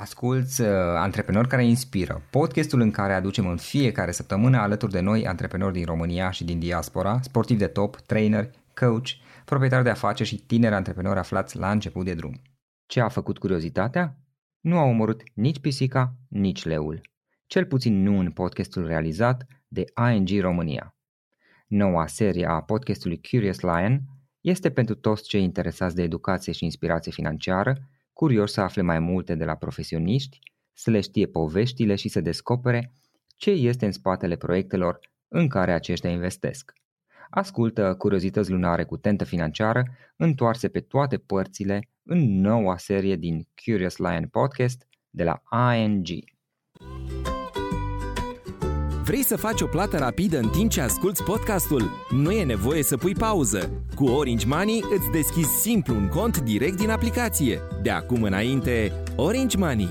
Asculți uh, Antreprenori care inspiră, podcastul în care aducem în fiecare săptămână alături de noi antreprenori din România și din diaspora, sportivi de top, trainer, coach, proprietari de afaceri și tineri antreprenori aflați la început de drum. Ce a făcut curiozitatea? Nu a omorât nici pisica, nici leul. Cel puțin nu în podcastul realizat de ING România. Noua serie a podcastului Curious Lion este pentru toți cei interesați de educație și inspirație financiară, curioși să afle mai multe de la profesioniști, să le știe poveștile și să descopere ce este în spatele proiectelor în care aceștia investesc. Ascultă curiozități lunare cu tentă financiară, întoarse pe toate părțile în noua serie din Curious Lion Podcast de la ING. Vrei să faci o plată rapidă în timp ce asculti podcastul? Nu e nevoie să pui pauză. Cu Orange Money îți deschizi simplu un cont direct din aplicație. De acum înainte, Orange Money.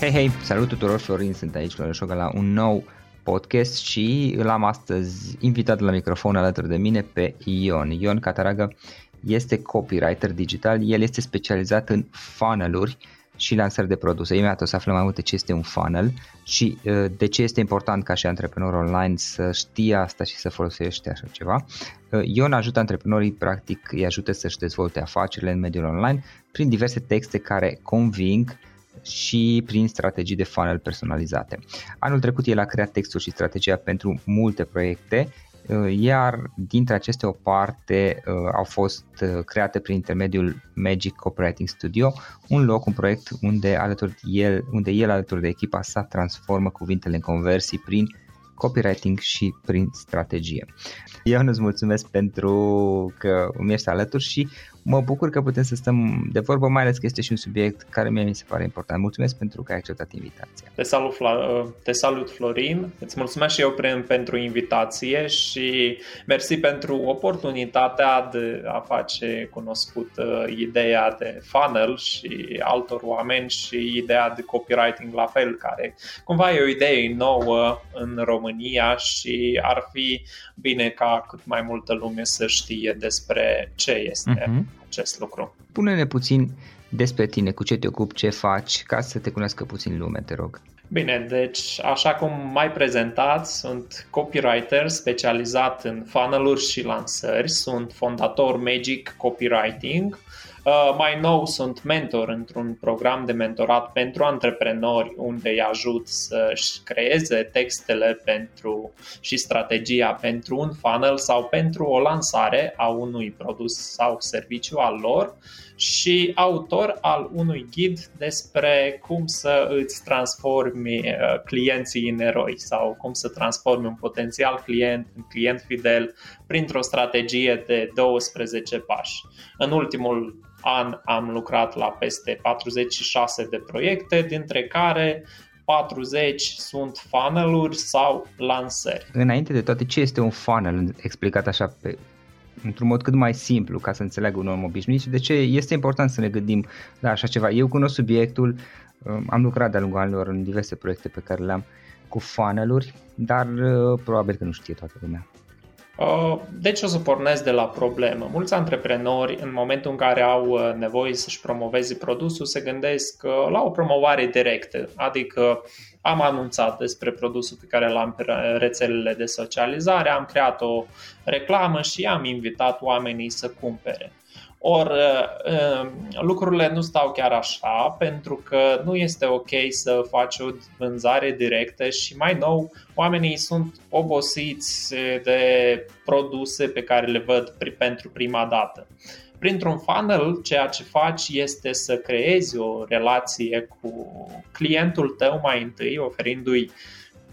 Hei, hei, salut tuturor, Florin sunt aici, Florin Șoga, la un nou podcast și îl am astăzi invitat la microfon alături de mine pe Ion. Ion Cataragă este copywriter digital, el este specializat în funnel-uri și lansări de produse. Imediat o să aflăm mai multe ce este un funnel și uh, de ce este important ca și antreprenor online să știe asta și să folosește așa ceva. Uh, Ion ajută antreprenorii, practic îi ajută să-și dezvolte afacerile în mediul online prin diverse texte care conving și prin strategii de funnel personalizate. Anul trecut el a creat textul și strategia pentru multe proiecte Uh, iar dintre acestea o parte uh, au fost uh, create prin intermediul Magic Copywriting Studio, un loc, un proiect unde, alături el, unde el alături de echipa sa transformă cuvintele în conversii prin copywriting și prin strategie. Eu nu-ți mulțumesc pentru că îmi ești alături și mă bucur că putem să stăm de vorbă, mai ales că este și un subiect care mie mi se pare important. Mulțumesc pentru că ai acceptat invitația. Te salut, Fla- te salut Florin, îți mulțumesc și eu pentru invitație și mersi pentru oportunitatea de a face cunoscut uh, ideea de funnel și altor oameni și ideea de copywriting la fel, care cumva e o idee nouă în România și ar fi bine ca cât mai multă lume să știe despre ce este. Uh-huh acest lucru. Pune-ne puțin despre tine, cu ce te ocupi, ce faci, ca să te cunoască puțin lume, te rog. Bine, deci așa cum mai prezentat, sunt copywriter specializat în funnel-uri și lansări, sunt fondator Magic Copywriting, Uh, mai nou sunt mentor într-un program de mentorat pentru antreprenori unde îi ajut să-și creeze textele pentru și strategia pentru un funnel sau pentru o lansare a unui produs sau serviciu al lor și autor al unui ghid despre cum să îți transformi uh, clienții în eroi sau cum să transformi un potențial client în client fidel printr-o strategie de 12 pași. În ultimul an am lucrat la peste 46 de proiecte, dintre care 40 sunt funnel-uri sau lansări. Înainte de toate, ce este un funnel explicat așa pe, într-un mod cât mai simplu ca să înțeleagă un om obișnuit și de ce este important să ne gândim la așa ceva. Eu cunosc subiectul, um, am lucrat de-a lungul anilor în diverse proiecte pe care le-am cu funnel-uri, dar uh, probabil că nu știe toată lumea. Uh, deci o să pornesc de la problemă. Mulți antreprenori, în momentul în care au uh, nevoie să-și promoveze produsul, se gândesc uh, la o promovare directă, adică am anunțat despre produsul pe care l-am pe rețelele de socializare, am creat o reclamă și am invitat oamenii să cumpere. Ori uh, lucrurile nu stau chiar așa pentru că nu este ok să faci o vânzare directă și mai nou oamenii sunt obosiți de produse pe care le văd pentru prima dată. Printr-un funnel, ceea ce faci este să creezi o relație cu clientul tău mai întâi, oferindu-i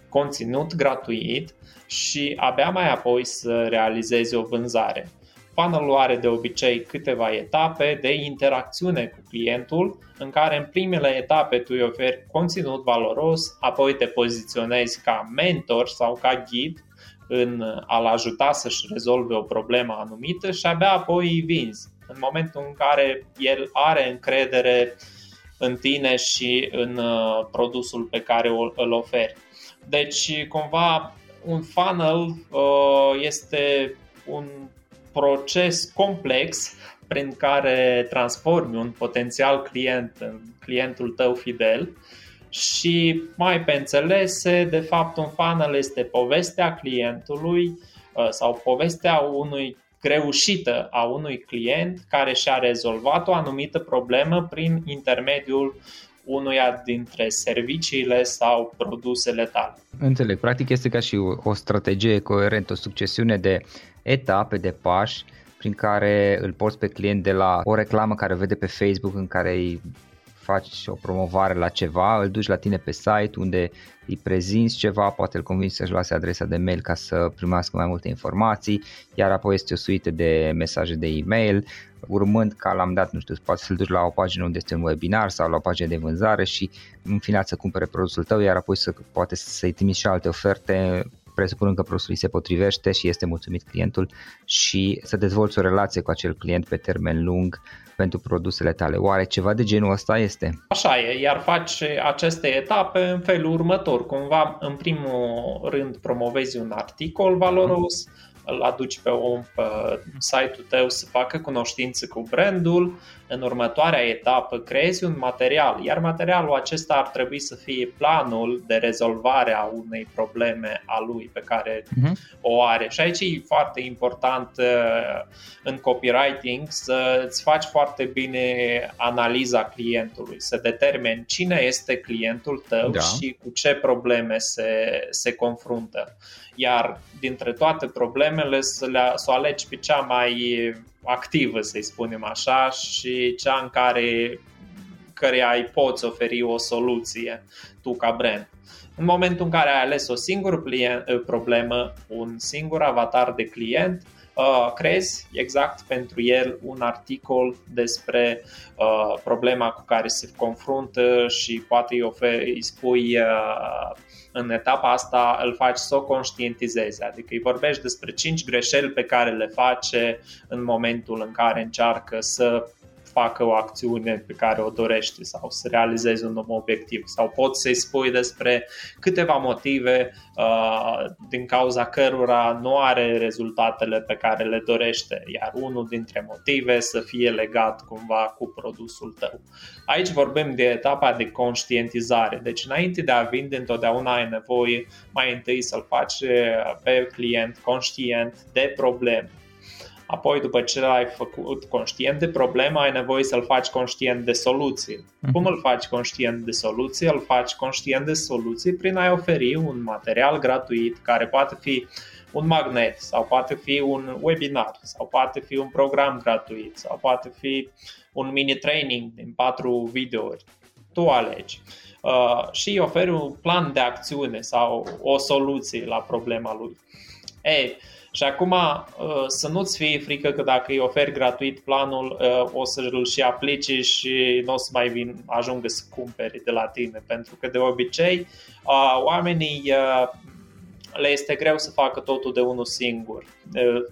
conținut gratuit și abia mai apoi să realizezi o vânzare. Funnel are de obicei câteva etape de interacțiune cu clientul, în care în primele etape tu îi oferi conținut valoros, apoi te poziționezi ca mentor sau ca ghid în a-l ajuta să-și rezolve o problemă anumită și abia apoi îi vinzi. În momentul în care el are încredere în tine și în uh, produsul pe care îl oferi. Deci, cumva, un funnel uh, este un proces complex prin care transformi un potențial client în clientul tău fidel și mai pe înțelese, de fapt un funnel este povestea clientului uh, sau povestea unui reușită a unui client care și-a rezolvat o anumită problemă prin intermediul unuia dintre serviciile sau produsele tale. Înțeleg, practic este ca și o strategie coerentă, o succesiune de etape, de pași prin care îl poți pe client de la o reclamă care o vede pe Facebook în care îi faci o promovare la ceva, îl duci la tine pe site unde îi prezinți ceva, poate îl convingi să-și lase adresa de mail ca să primească mai multe informații, iar apoi este o suite de mesaje de e-mail, urmând ca l-am dat, nu știu, poate să-l duci la o pagină unde este un webinar sau la o pagină de vânzare și în final să cumpere produsul tău, iar apoi să poate să-i trimiți și alte oferte presupunând că produsul îi se potrivește și este mulțumit clientul și să dezvolți o relație cu acel client pe termen lung pentru produsele tale. Oare ceva de genul ăsta este? Așa e, iar faci aceste etape în felul următor. Cumva, în primul rând, promovezi un articol valoros, uh-huh îl aduci pe om pe site-ul tău să facă cunoștință cu brandul, în următoarea etapă creezi un material, iar materialul acesta ar trebui să fie planul de rezolvare a unei probleme a lui pe care uh-huh. o are. Și aici e foarte important uh, în copywriting să îți faci foarte bine analiza clientului, să determini cine este clientul tău da. și cu ce probleme se, se confruntă. Iar dintre toate problemele să, le, să o alegi pe cea mai activă, să-i spunem așa, și cea în care care ai poți oferi o soluție tu ca brand. În momentul în care ai ales o singură problemă, un singur avatar de client, uh, creezi exact pentru el un articol despre uh, problema cu care se confruntă și poate îi, oferi, îi spui uh, în etapa asta îl faci să o conștientizezi, adică îi vorbești despre 5 greșeli pe care le face în momentul în care încearcă să facă o acțiune pe care o dorește sau să realizeze un obiectiv sau poți să-i spui despre câteva motive uh, din cauza cărora nu are rezultatele pe care le dorește, iar unul dintre motive să fie legat cumva cu produsul tău. Aici vorbim de etapa de conștientizare, deci înainte de a vinde întotdeauna ai nevoie mai întâi să-l faci pe client conștient de probleme Apoi, după ce l-ai făcut conștient de problemă, ai nevoie să-l faci conștient de soluție. Uh-huh. Cum îl faci conștient de soluție? Îl faci conștient de soluție prin a-i oferi un material gratuit care poate fi un magnet sau poate fi un webinar sau poate fi un program gratuit sau poate fi un mini training din patru videouri. Tu alegi. Uh, și îi oferi un plan de acțiune sau o soluție la problema lui. Ei, și acum uh, să nu-ți fie frică că dacă îi oferi gratuit planul, uh, o să-l și aplici și nu o să mai vin, ajungă să cumperi de la tine. Pentru că de obicei uh, oamenii le este greu să facă totul de unul singur,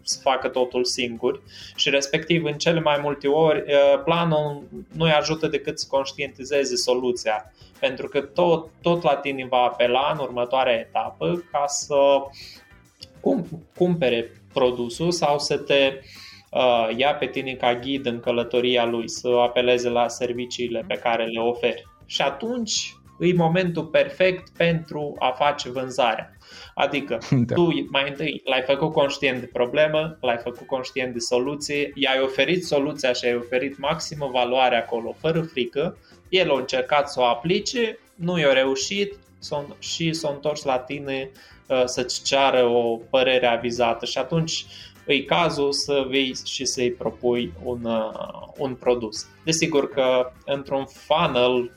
să facă totul singur și respectiv în cele mai multe ori planul nu îi ajută decât să conștientizeze soluția pentru că tot, tot la tine va apela în următoarea etapă ca să cum, cumpere produsul sau să te uh, ia pe tine ca ghid în călătoria lui, să apeleze la serviciile pe care le oferi. Și atunci e momentul perfect pentru a face vânzarea. Adică da. tu mai întâi l-ai făcut conștient de problemă, l-ai făcut conștient de soluție, i-ai oferit soluția și ai oferit maximă valoare acolo, fără frică, el a încercat să o aplice, nu i-a reușit și s-a întors la tine Uh, să-ți ceară o părere avizată și atunci e cazul să vei și să-i propui un, uh, un produs. Desigur că într-un funnel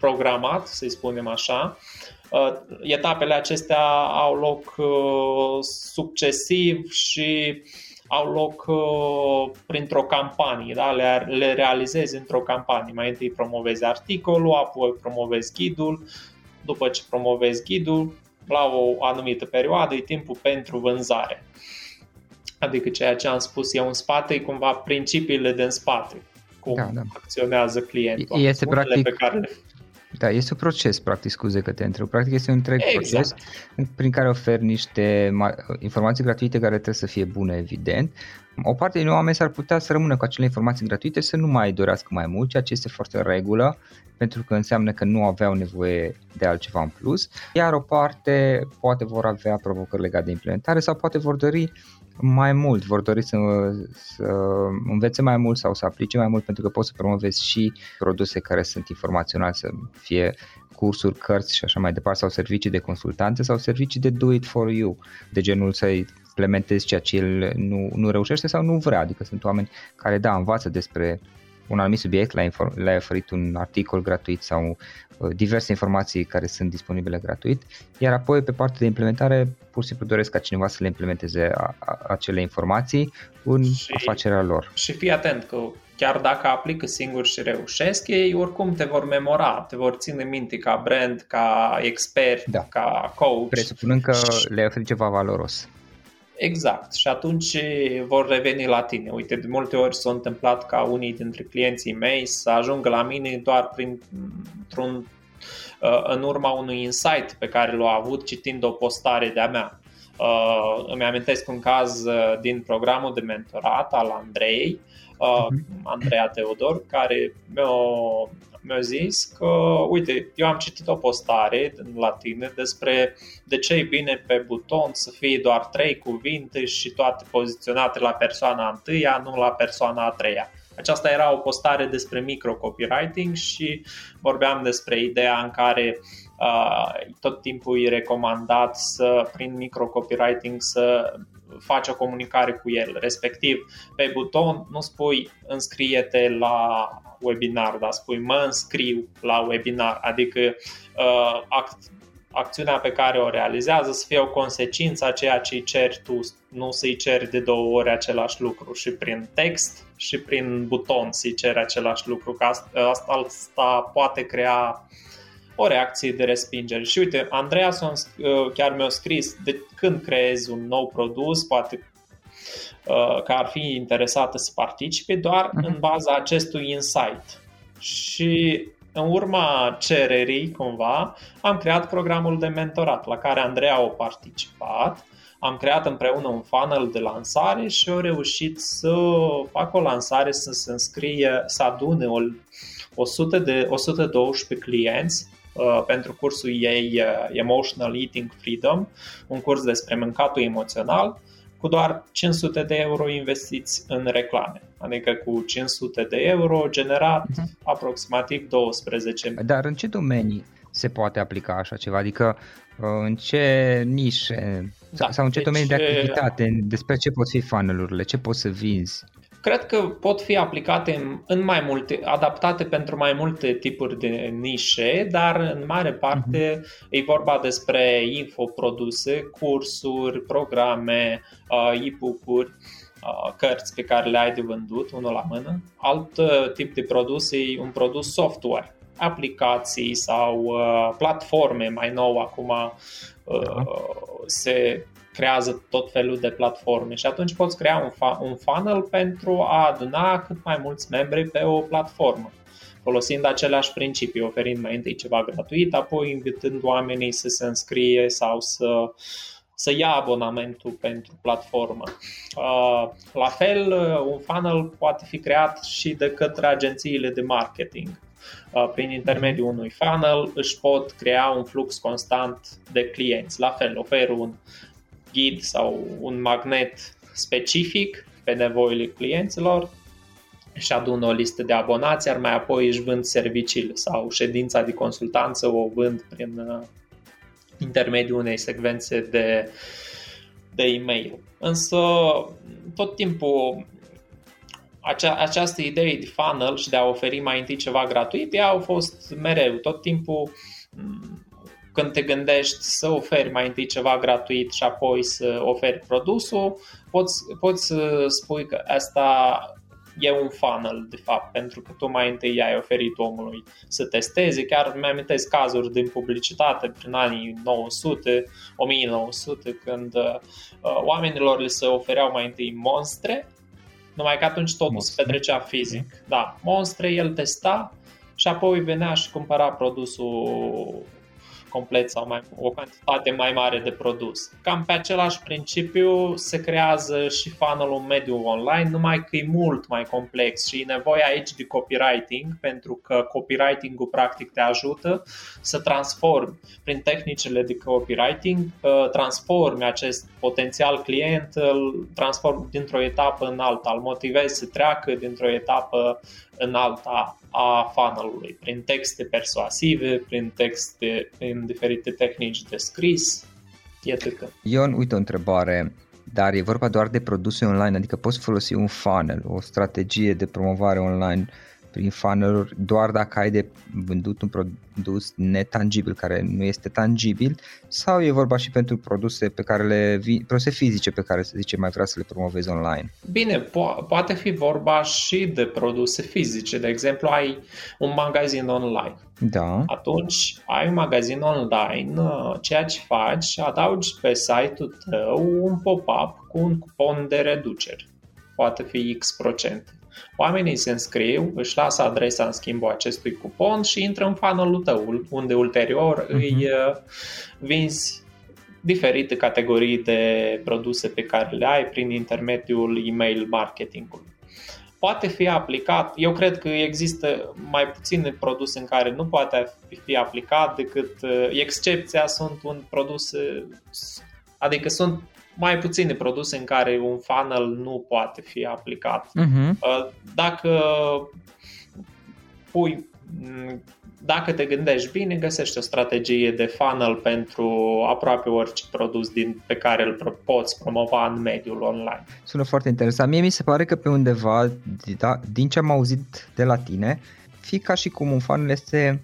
programat, să-i spunem așa, uh, etapele acestea au loc succesiv și au loc uh, printr-o campanie, da? le, le realizezi într-o campanie. Mai întâi promovezi articolul, apoi promovezi ghidul, după ce promovezi ghidul, la o anumită perioadă e timpul pentru vânzare. Adică ceea ce am spus eu în spate e cumva principiile din spate, cum da, da. acționează clientul. Este practic pe care le da, este un proces, practic, scuze că te întreb. Practic este un întreg exact. proces prin care oferi niște informații gratuite care trebuie să fie bune, evident. O parte din oameni s-ar putea să rămână cu acele informații gratuite să nu mai dorească mai mult, ceea ce este foarte în regulă, pentru că înseamnă că nu aveau nevoie de altceva în plus, iar o parte poate vor avea provocări legate de implementare sau poate vor dori mai mult, vor dori să, să învețe mai mult sau să aplice mai mult pentru că poți să promovezi și produse care sunt informaționale, să fie cursuri, cărți și așa mai departe sau servicii de consultanță sau servicii de do it for you, de genul să implementezi ceea ce el nu, nu reușește sau nu vrea, adică sunt oameni care da, învață despre un anumit subiect, le-ai, le oferit un articol gratuit sau uh, diverse informații care sunt disponibile gratuit, iar apoi pe partea de implementare pur și simplu doresc ca cineva să le implementeze a, a, acele informații în și, afacerea lor. Și fii atent că chiar dacă aplică singur și reușesc, ei oricum te vor memora, te vor ține minte ca brand, ca expert, da. ca coach. Presupunând că le oferi ceva valoros. Exact. Și atunci vor reveni la tine. Uite, de multe ori s-a întâmplat ca unii dintre clienții mei să ajungă la mine doar printr-un uh, în urma unui insight pe care l-au avut citind o postare de-a mea. Uh, îmi amintesc un caz uh, din programul de mentorat al Andrei, uh, Andreea Teodor, care mi-a mi-a zis că, uite, eu am citit o postare la tine despre de ce e bine pe buton să fie doar trei cuvinte și toate poziționate la persoana a întâia, nu la persoana a treia. Aceasta era o postare despre micro-copywriting și vorbeam despre ideea în care uh, tot timpul e recomandat să, prin micro-copywriting, să faci o comunicare cu el. Respectiv, pe buton nu spui înscrie-te la webinar, dar spui mă înscriu la webinar, adică uh, act, acțiunea pe care o realizează să fie o consecință a ceea ce îi ceri tu, nu să-i ceri de două ori același lucru și prin text și prin buton să-i ceri același lucru, că asta, asta poate crea o reacție de respingere. Și uite, Andreas uh, chiar mi-a scris de când creezi un nou produs, poate uh, că ar fi interesată să participe doar uh-huh. în baza acestui insight. Și în urma cererii, cumva, am creat programul de mentorat la care Andreea a participat. Am creat împreună un funnel de lansare și au reușit să facă o lansare, să se înscrie, să adune o, 100 de, 112 clienți Uh, pentru cursul ei uh, Emotional Eating Freedom, un curs despre mâncatul emoțional, cu doar 500 de euro investiți în reclame. Adică cu 500 de euro generat uh-huh. aproximativ 12. Dar în ce domenii se poate aplica așa ceva? Adică uh, în ce nișe da, sau în ce deci, domenii de activitate, despre ce pot fi funnel ce poți să vinzi? Cred că pot fi aplicate în mai multe, adaptate pentru mai multe tipuri de nișe, dar în mare parte uh-huh. e vorba despre infoproduse, cursuri, programe, uh, e-book-uri, uh, cărți pe care le ai de vândut, unul la mână. Alt uh, tip de produs e un produs software, aplicații sau platforme mai nou acum da. se creează tot felul de platforme și atunci poți crea un, fa- un funnel pentru a aduna cât mai mulți membri pe o platformă folosind aceleași principii, oferind mai întâi ceva gratuit, apoi invitând oamenii să se înscrie sau să, să ia abonamentul pentru platformă. Uh, la fel, un funnel poate fi creat și de către agențiile de marketing. Uh, prin intermediul unui funnel își pot crea un flux constant de clienți. La fel, oferă un ghid sau un magnet specific pe nevoile clienților și adună o listă de abonați, iar mai apoi își vând serviciile sau ședința de consultanță o vând prin uh, intermediul unei secvențe de, de e-mail. Însă tot timpul acea, această idee de funnel și de a oferi mai întâi ceva gratuit, ea au fost mereu, tot timpul când te gândești să oferi mai întâi ceva gratuit și apoi să oferi produsul, poți, poți să spui că asta e un funnel, de fapt, pentru că tu mai întâi ai oferit omului să testeze. Chiar mi-amintesc cazuri din publicitate prin anii 900, 1900, când uh, oamenilor le se ofereau mai întâi monstre, numai că atunci totul monstre. se petrecea fizic. Da, monstre, el testa și apoi venea și cumpăra produsul complet sau mai, o cantitate mai mare de produs. Cam pe același principiu se creează și funnel în mediul online, numai că e mult mai complex și e nevoie aici de copywriting, pentru că copywriting-ul practic te ajută să transformi prin tehnicile de copywriting, uh, transformi acest potențial client, îl transformi dintr-o etapă în alta, îl motivezi să treacă dintr-o etapă în alta a funnel-ului, prin texte persuasive, prin texte, prin diferite tehnici de scris, etc. Ion, uite o întrebare, dar e vorba doar de produse online, adică poți folosi un funnel, o strategie de promovare online prin funnel doar dacă ai de vândut un produs netangibil care nu este tangibil sau e vorba și pentru produse pe care le produse fizice pe care să zice mai vrea să le promovezi online? Bine, po- poate fi vorba și de produse fizice. De exemplu, ai un magazin online. Da. Atunci ai un magazin online, ceea ce faci, adaugi pe site-ul tău un pop-up cu un cupon de reducere. Poate fi X procente Oamenii se înscriu, își lasă adresa în schimbul acestui cupon și intră în funnel tău, unde ulterior uh-huh. îi uh, vinzi diferite categorii de produse pe care le ai prin intermediul email marketingului. Poate fi aplicat, eu cred că există mai puține produse în care nu poate fi aplicat decât uh, excepția sunt un produs, adică sunt mai puține produse în care un funnel nu poate fi aplicat. Uh-huh. Dacă pui dacă te gândești bine, găsești o strategie de funnel pentru aproape orice produs din, pe care îl poți promova în mediul online. Sună foarte interesant. Mie mi se pare că pe undeva, da, din ce am auzit de la tine, fi ca și cum un funnel este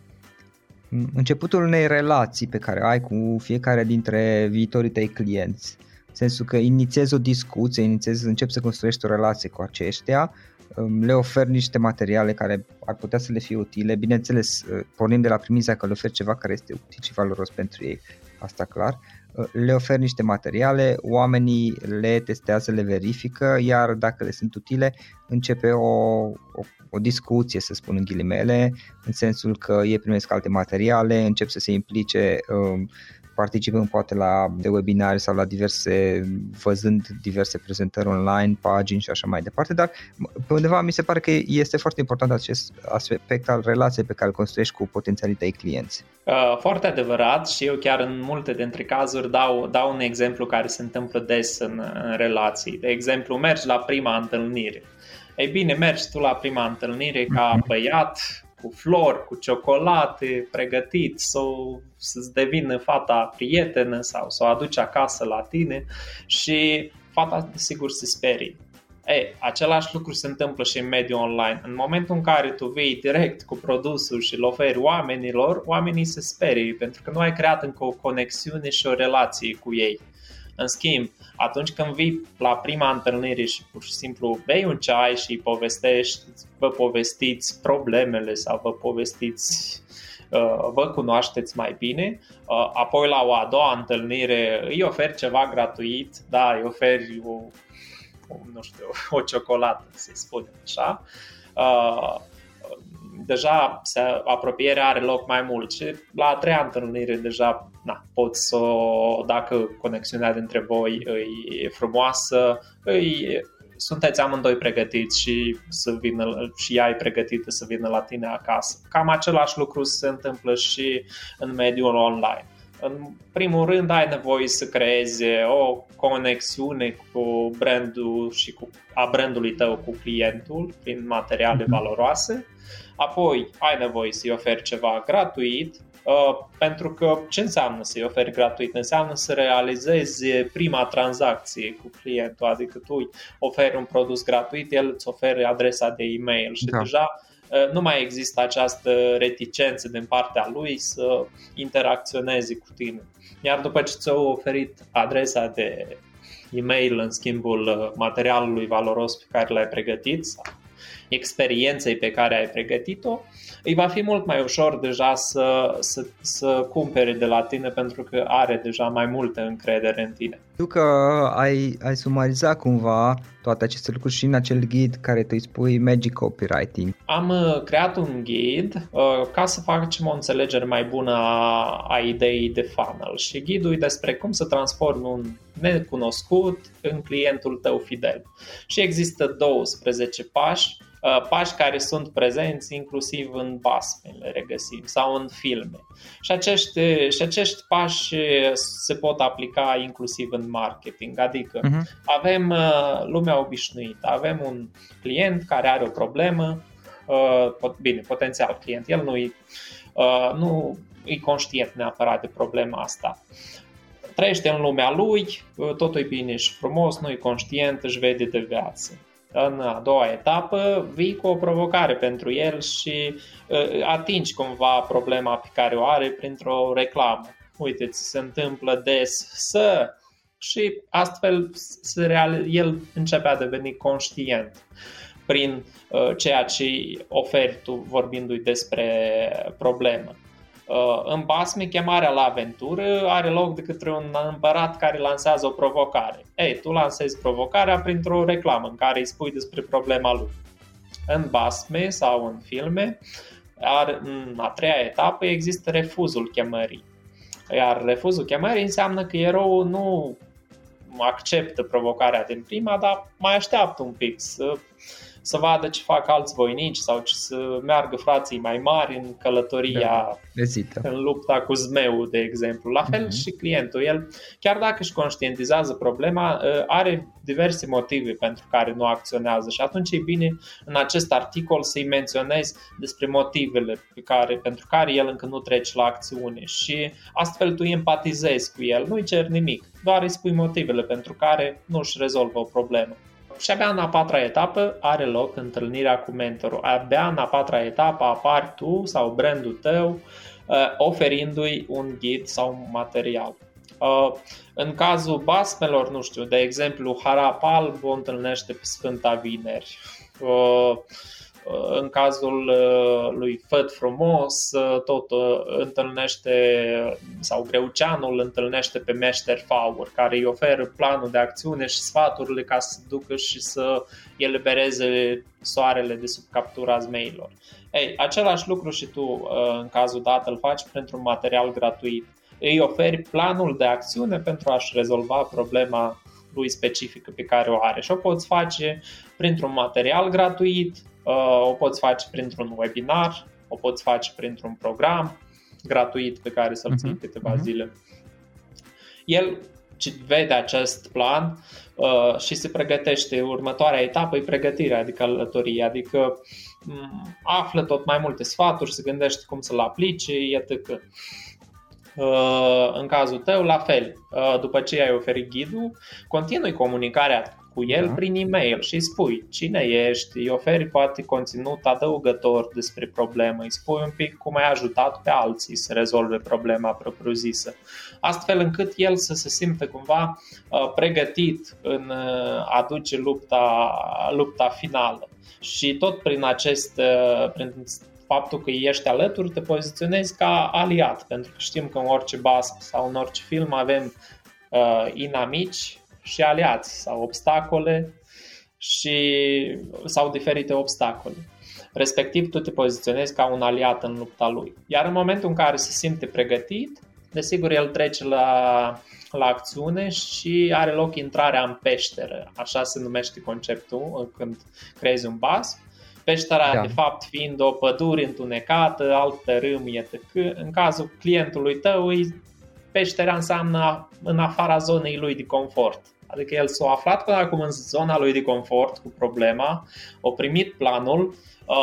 începutul unei relații pe care ai cu fiecare dintre viitorii tăi clienți sensul că inițiezi o discuție, inițiezi, începi să construiești o relație cu aceștia, um, le oferi niște materiale care ar putea să le fie utile, bineînțeles, uh, pornim de la primiza că le oferi ceva care este util și valoros pentru ei, asta clar, uh, le oferi niște materiale, oamenii le testează, le verifică, iar dacă le sunt utile, începe o, o, o discuție, să spun în ghilimele, în sensul că ei primesc alte materiale, încep să se implice um, participăm poate la de webinare sau la diverse, văzând diverse prezentări online, pagini și așa mai departe, dar pe undeva mi se pare că este foarte important acest aspect al relației pe care îl construiești cu potențialii tăi clienți. Uh, foarte adevărat și eu chiar în multe dintre cazuri dau, dau un exemplu care se întâmplă des în, în relații. De exemplu, mergi la prima întâlnire. Ei bine, mergi tu la prima întâlnire ca mhm. băiat, cu flori, cu ciocolate, pregătit sau să-ți devină fata prietenă sau să o aduci acasă la tine și fata desigur se sperie. Ei, același lucru se întâmplă și în mediul online. În momentul în care tu vii direct cu produsul și îl oferi oamenilor, oamenii se sperie pentru că nu ai creat încă o conexiune și o relație cu ei. În schimb, atunci când vii la prima întâlnire și pur și simplu bei un ceai și povestești, vă povestiți problemele sau vă povestiți uh, vă cunoașteți mai bine, uh, apoi la o a doua întâlnire îi oferi ceva gratuit, da, îi oferi o, o nu știu, o ciocolată, să spunem așa, uh, deja se, apropierea are loc mai mult și la a treia întâlnire deja na, poți să, dacă conexiunea dintre voi e frumoasă, îi, sunteți amândoi pregătiți și, să vină, și ea e pregătită să vină la tine acasă. Cam același lucru se întâmplă și în mediul online. În primul rând ai nevoie să creezi o conexiune cu brandul și cu, a brandului tău cu clientul prin materiale mhm. valoroase Apoi ai nevoie să-i oferi ceva gratuit, uh, pentru că ce înseamnă să-i oferi gratuit? Înseamnă să realizezi prima tranzacție cu clientul, adică tu oferi un produs gratuit, el îți oferi adresa de e-mail și da. deja uh, nu mai există această reticență din partea lui să interacționeze cu tine. Iar după ce ți-a oferit adresa de e-mail în schimbul materialului valoros pe care l-ai pregătit sau experienței pe care ai pregătit-o, îi va fi mult mai ușor deja să, să, să cumpere de la tine pentru că are deja mai multă încredere în tine. Tu că ai, ai sumarizat cumva toate aceste lucruri și în acel ghid care tu îi spui Magic Copywriting. Am uh, creat un ghid uh, ca să facem o înțelegere mai bună a, a ideii de funnel și ghidul e despre cum să transformi un necunoscut în clientul tău fidel. Și există 12 pași Uh, pași care sunt prezenți inclusiv în basme, le regăsim, sau în filme. Și acești, și acești pași se pot aplica inclusiv în marketing, adică uh-huh. avem uh, lumea obișnuită, avem un client care are o problemă, uh, bine, potențial client, el nu e, nu e conștient neapărat de problema asta trăiește în lumea lui, totul e bine și frumos, nu e conștient, își vede de viață în a doua etapă vii cu o provocare pentru el și uh, atingi cumva problema pe care o are printr-o reclamă. Uite, ți se întâmplă des să și astfel el începe a deveni conștient prin uh, ceea ce oferi tu vorbindu-i despre problemă. Uh, în basme, chemarea la aventură are loc de către un împărat care lansează o provocare. Ei, tu lansezi provocarea printr-o reclamă în care îi spui despre problema lui. În basme sau în filme, ar, în a treia etapă există refuzul chemării. Iar refuzul chemării înseamnă că eroul nu acceptă provocarea din prima, dar mai așteaptă un pic să să vadă ce fac alți voinici sau ce să meargă frații mai mari în călătoria, da, în lupta cu zmeu, de exemplu. La fel uh-huh. și clientul. El, chiar dacă își conștientizează problema, ă, are diverse motive pentru care nu acționează și atunci e bine în acest articol să-i menționezi despre motivele pe care, pentru care el încă nu trece la acțiune și astfel tu empatizezi cu el, nu-i cer nimic, doar îi spui motivele pentru care nu își rezolvă o problemă și abia în a patra etapă are loc întâlnirea cu mentorul. Abia în a patra etapă apari tu sau brandul tău uh, oferindu-i un ghid sau un material. Uh, în cazul basmelor, nu știu, de exemplu, Harap Alb o întâlnește pe Sfânta Vineri. Uh, Uh, în cazul uh, lui Făt Frumos, uh, tot întâlnește, sau Greuceanul întâlnește pe Meșter Faur, care îi oferă planul de acțiune și sfaturile ca să ducă și să elibereze soarele de sub captura zmeilor. Ei, același lucru și tu în cazul dat îl faci pentru un material gratuit. Îi oferi planul de acțiune pentru a-și rezolva problema lui specifică pe care o are și o poți face printr-un material gratuit, Uh, o poți face printr-un webinar, o poți face printr-un program gratuit pe care să-l ții uh-huh. câteva uh-huh. zile. El vede acest plan uh, și se pregătește. Următoarea etapă e pregătirea de călătorie, adică um, află tot mai multe sfaturi, se gândește cum să-l aplice, etc. Uh, în cazul tău, la fel, uh, după ce ai oferit ghidul, continui comunicarea cu el da. prin e-mail și îi spui cine ești, îi oferi poate conținut adăugător despre problemă, îi spui un pic cum ai ajutat pe alții să rezolve problema propriu-zisă, astfel încât el să se simtă cumva uh, pregătit în uh, a duce lupta, lupta finală. Și tot prin acest, uh, prin faptul că ești alături, te poziționezi ca aliat, pentru că știm că în orice bas sau în orice film avem uh, inamici și aliați sau obstacole și, sau diferite obstacole. Respectiv, tu te poziționezi ca un aliat în lupta lui. Iar în momentul în care se simte pregătit, desigur, el trece la, la acțiune și are loc intrarea în peșteră. Așa se numește conceptul când creezi un bas. Peștera, da. de fapt, fiind o pădure întunecată, alt tărâm, etc. În cazul clientului tău, peștera înseamnă în afara zonei lui de confort. Adică el s-a aflat până acum în zona lui de confort cu problema, a primit planul, uh,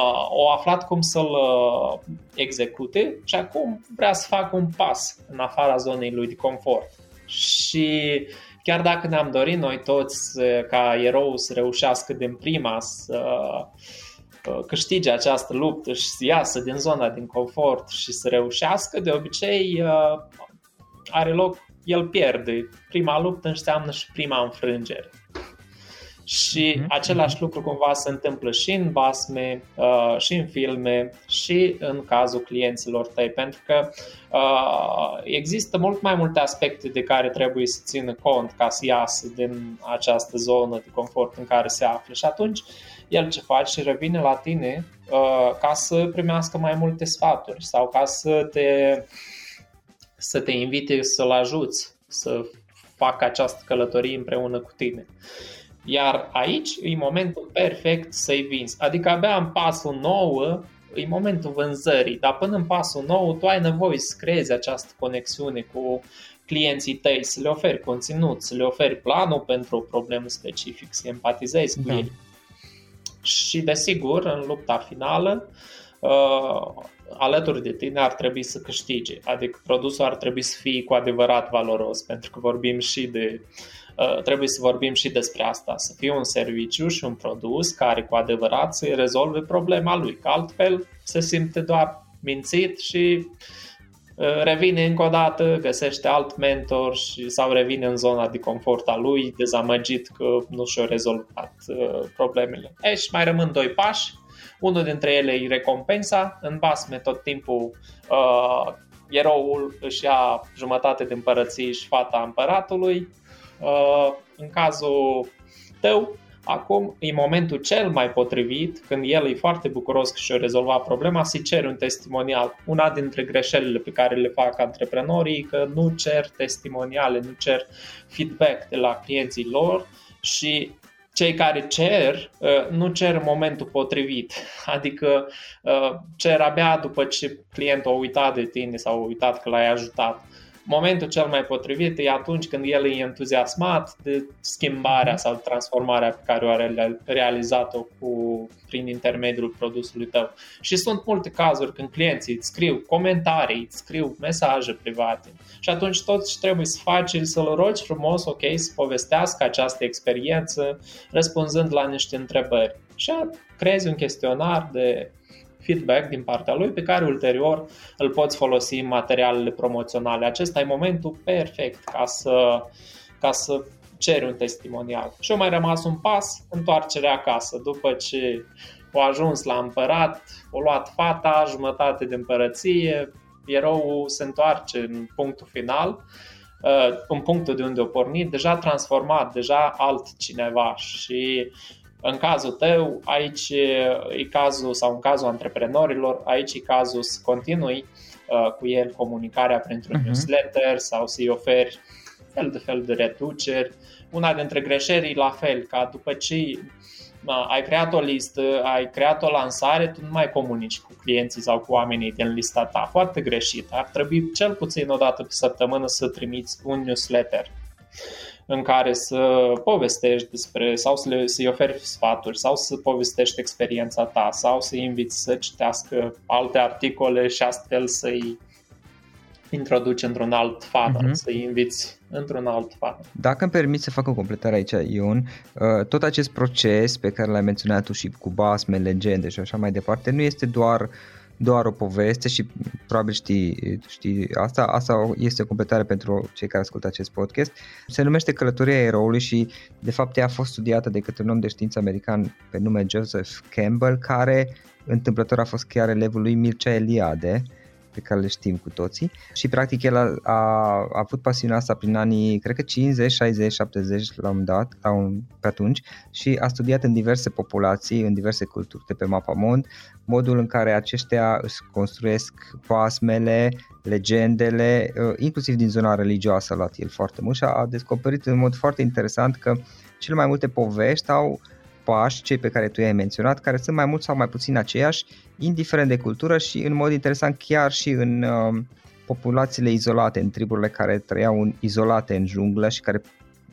a aflat cum să-l uh, execute și acum vrea să facă un pas în afara zonei lui de confort. Și chiar dacă ne-am dorit noi toți uh, ca erou să reușească din prima să câștige această luptă și să iasă din zona din confort și să reușească, de obicei are loc el pierde. Prima luptă înseamnă și prima înfrângere. Și mm-hmm. același lucru cumva se întâmplă și în basme, uh, și în filme, și în cazul clienților tăi, pentru că uh, există mult mai multe aspecte de care trebuie să țină cont ca să iasă din această zonă de confort în care se află. Și atunci el ce face? Revine la tine uh, ca să primească mai multe sfaturi sau ca să te, să te invite să-l ajuți să facă această călătorie împreună cu tine. Iar aici e momentul perfect să-i vinzi. Adică abia în pasul nou e momentul vânzării, dar până în pasul nou tu ai nevoie să creezi această conexiune cu clienții tăi, să le oferi conținut, să le oferi planul pentru o problemă specifică, să empatizezi cu da. ei. Și desigur, în lupta finală, uh, alături de tine ar trebui să câștige. Adică produsul ar trebui să fie cu adevărat valoros, pentru că vorbim și de uh, trebuie să vorbim și despre asta, să fie un serviciu și un produs care cu adevărat să rezolve problema lui, că altfel se simte doar mințit și uh, revine încă o dată, găsește alt mentor și, sau revine în zona de confort a lui, dezamăgit că nu și-a rezolvat uh, problemele. E, și mai rămân doi pași, unul dintre ele e recompensa. În basme tot timpul uh, eroul își ia jumătate de împărăție și fata împăratului. Uh, în cazul tău, acum e momentul cel mai potrivit, când el e foarte bucuros că și-a rezolvat problema, să ceri un testimonial. Una dintre greșelile pe care le fac antreprenorii e că nu cer testimoniale, nu cer feedback de la clienții lor și cei care cer, uh, nu cer în momentul potrivit, adică uh, cer abia după ce clientul a uitat de tine sau a uitat că l-ai ajutat momentul cel mai potrivit e atunci când el e entuziasmat de schimbarea mhm. sau transformarea pe care o a realizat-o cu, prin intermediul produsului tău. Și sunt multe cazuri când clienții îți scriu comentarii, îți scriu mesaje private și atunci tot ce trebuie să faci e să-l rogi frumos, ok, să povestească această experiență răspunzând la niște întrebări. Și creezi un chestionar de feedback din partea lui pe care ulterior îl poți folosi în materialele promoționale. Acesta e momentul perfect ca să, ca să ceri un testimonial. Și a mai rămas un pas, întoarcerea acasă. După ce a ajuns la împărat, o luat fata, jumătate de împărăție, eroul se întoarce în punctul final, uh, în punctul de unde a pornit, deja transformat, deja altcineva și în cazul tău, aici e cazul, sau în cazul antreprenorilor, aici e cazul să continui uh, cu el comunicarea printr-un uh-huh. newsletter sau să-i oferi fel de fel de reduceri. Una dintre greșeli la fel, ca după ce uh, ai creat o listă, ai creat o lansare, tu nu mai comunici cu clienții sau cu oamenii din lista ta. Foarte greșit. Ar trebui cel puțin o dată pe săptămână să trimiți un newsletter în care să povestești despre sau să le, să-i oferi sfaturi sau să povestești experiența ta sau să-i inviți să citească alte articole și astfel să-i introduci într-un alt funnel, uh-huh. să-i inviți într-un alt funnel. Dacă îmi permiți să fac o completare aici, Ion, uh, tot acest proces pe care l-ai menționat tu și cu basme, legende și așa mai departe, nu este doar uh, doar o poveste și probabil știi, știi asta, asta este o completare pentru cei care ascultă acest podcast. Se numește Călătoria eroului și de fapt ea a fost studiată de către un om de știință american pe nume Joseph Campbell care întâmplător a fost chiar elevul lui Mircea Eliade pe care le știm cu toții. Și practic el a, a, a avut pasiunea asta prin anii, cred că 50, 60, 70 la un dat, la un, pe atunci și a studiat în diverse populații, în diverse culturi de pe mapamond, modul în care aceștia își construiesc pasmele, legendele, uh, inclusiv din zona religioasă la el foarte mult și a descoperit în mod foarte interesant că cele mai multe povești au pași, cei pe care tu i-ai menționat, care sunt mai mult sau mai puțin aceiași, indiferent de cultură și în mod interesant chiar și în uh, populațiile izolate, în triburile care trăiau în, izolate în junglă și care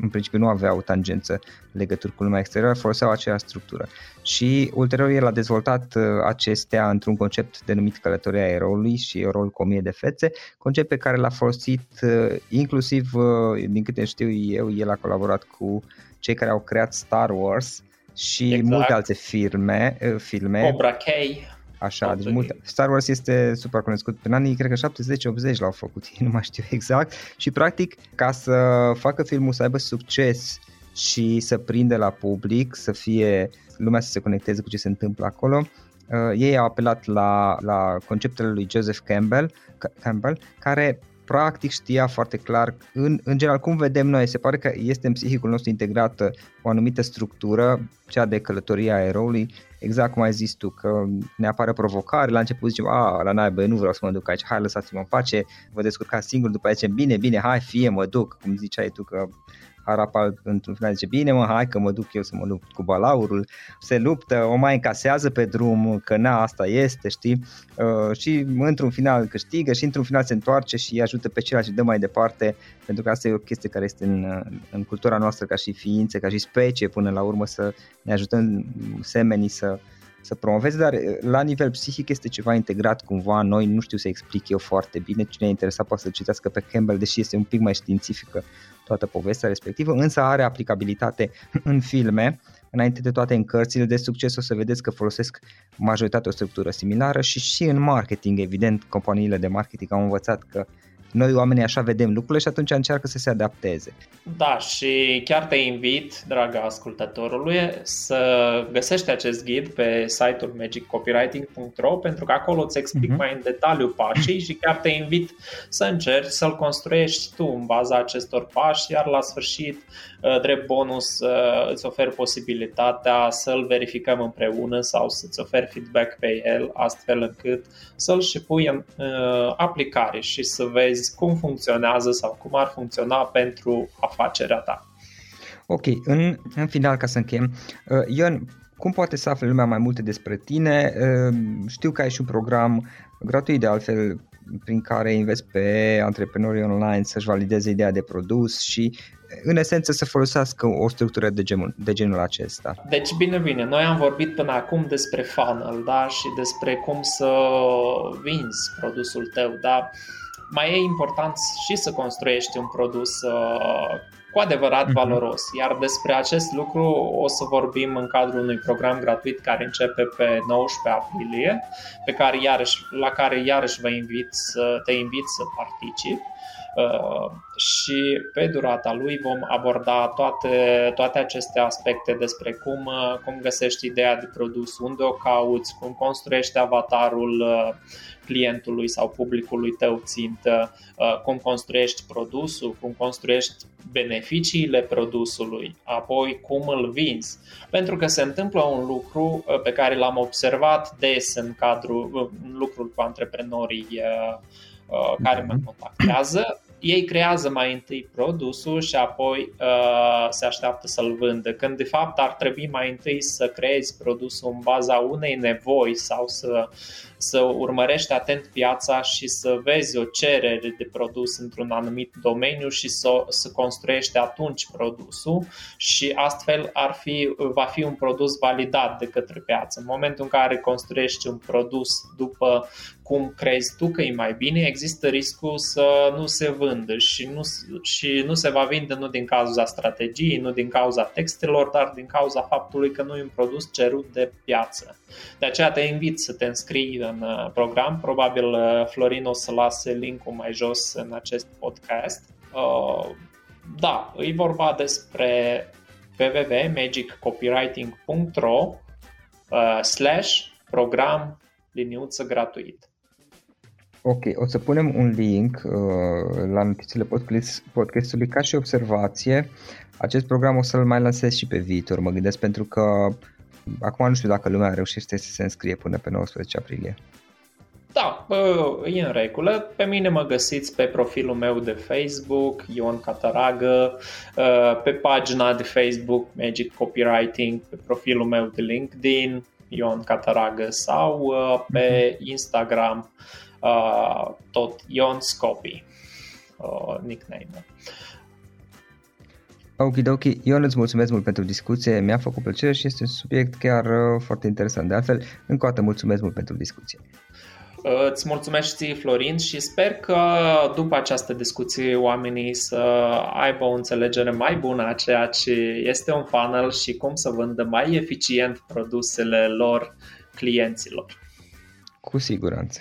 în principiu nu aveau tangență legături cu lumea exterioară, foloseau aceeași structură. Și ulterior el a dezvoltat uh, acestea într-un concept denumit călătoria eroului și erol cu o mie de fețe, concept pe care l-a folosit uh, inclusiv, uh, din câte știu eu, el a colaborat cu cei care au creat Star Wars și exact. multe alte filme, filme. Cobra K. Așa, deci multe. Star Wars este super cunoscut. În anii, cred că 70-80 l-au făcut, nu mai știu exact. Și practic, ca să facă filmul să aibă succes și să prinde la public, să fie lumea să se conecteze cu ce se întâmplă acolo, uh, ei au apelat la, la conceptele lui Joseph Campbell, Campbell care practic știa foarte clar, în, în general, cum vedem noi, se pare că este în psihicul nostru integrată o anumită structură, cea de călătoria a eroului, exact cum ai zis tu, că ne apare provocare, la început zicem, a, la naibă, nu vreau să mă duc aici, hai lăsați-mă în pace, vă descurcați singur, după aceea zicem, bine, bine, hai, fie, mă duc, cum ziceai tu că Arapal într-un final zice, bine mă, hai că mă duc eu să mă lupt cu balaurul, se luptă, o mai încasează pe drum, că na, asta este, știi, uh, și într-un final câștigă și într-un final se întoarce și îi ajută pe ceilalți și dă mai departe, pentru că asta e o chestie care este în, în cultura noastră ca și ființe, ca și specie până la urmă să ne ajutăm semenii să, să promoveze, dar uh, la nivel psihic este ceva integrat cumva noi, nu știu să explic eu foarte bine, cine e interesat poate să citească pe Campbell, deși este un pic mai științifică toată povestea respectivă, însă are aplicabilitate în filme, înainte de toate în cărțile de succes o să vedeți că folosesc majoritatea o structură similară și și în marketing, evident, companiile de marketing au învățat că noi oamenii așa vedem lucrurile și atunci încearcă să se adapteze. Da, și chiar te invit, dragă ascultătorului, să găsești acest ghid pe site-ul magiccopywriting.ro pentru că acolo îți explic uh-huh. mai în detaliu pașii și chiar te invit să încerci să-l construiești tu în baza acestor pași, iar la sfârșit, uh, drept bonus, uh, îți ofer posibilitatea să-l verificăm împreună sau să-ți oferi feedback pe el, astfel încât să-l și pui în uh, aplicare și să vezi vezi cum funcționează sau cum ar funcționa pentru afacerea ta. Ok, în, în final, ca să încheiem, uh, Ion, cum poate să afle lumea mai multe despre tine? Uh, știu că ai și un program gratuit de altfel prin care investi pe antreprenorii online să-și valideze ideea de produs și în esență să folosească o structură de genul, de genul acesta. Deci bine, bine, noi am vorbit până acum despre funnel da? și despre cum să vinzi produsul tău, da? Mai e important și să construiești un produs uh, cu adevărat uh-huh. valoros. Iar despre acest lucru o să vorbim în cadrul unui program gratuit care începe pe 19 aprilie, pe care iarăși, la care iarăși vă invit să te invit să participi. Uh, și pe durata lui vom aborda toate, toate aceste aspecte despre cum, uh, cum găsești ideea de produs, unde o cauți, cum construiești avatarul uh, clientului sau publicului tău țintă, cum construiești produsul, cum construiești beneficiile produsului, apoi cum îl vinzi. Pentru că se întâmplă un lucru pe care l-am observat des în cadrul în lucrul cu antreprenorii care mă mhm. contactează, ei creează mai întâi produsul și apoi uh, se așteaptă să-l vândă, când de fapt ar trebui mai întâi să creezi produsul în baza unei nevoi sau să, să urmărești atent piața și să vezi o cerere de produs într-un anumit domeniu și să, să construiești atunci produsul și astfel ar fi, va fi un produs validat de către piață. În momentul în care construiești un produs după cum crezi tu că e mai bine, există riscul să nu se vândă și nu, și nu se va vinde nu din cauza strategiei, nu din cauza textelor, dar din cauza faptului că nu e un produs cerut de piață. De aceea te invit să te înscrii în uh, program, probabil uh, Florin o să lase linkul mai jos în acest podcast. Uh, da, e vorba despre www.magiccopywriting.ro slash program liniuță gratuit. Ok, o să punem un link uh, la notițele podcastului ca și observație. Acest program o să-l mai lansez și pe viitor, mă gândesc, pentru că acum nu știu dacă lumea reușește să se înscrie până pe 19 aprilie. Da, e în regulă. Pe mine mă găsiți pe profilul meu de Facebook, Ion Cataragă, uh, pe pagina de Facebook Magic Copywriting, pe profilul meu de LinkedIn, Ion Cataragă, sau uh, pe mhm. Instagram uh, tot Ion Scopi, uh, nickname-ul. Ok, ok. Ion, îți mulțumesc mult pentru discuție, mi-a făcut plăcere și este un subiect chiar uh, foarte interesant. De altfel, încă o dată mulțumesc mult pentru discuție. Uh, îți mulțumesc și ție, Florin, și sper că după această discuție oamenii să aibă o înțelegere mai bună a ceea ce este un funnel și cum să vândă mai eficient produsele lor clienților. Cu siguranță.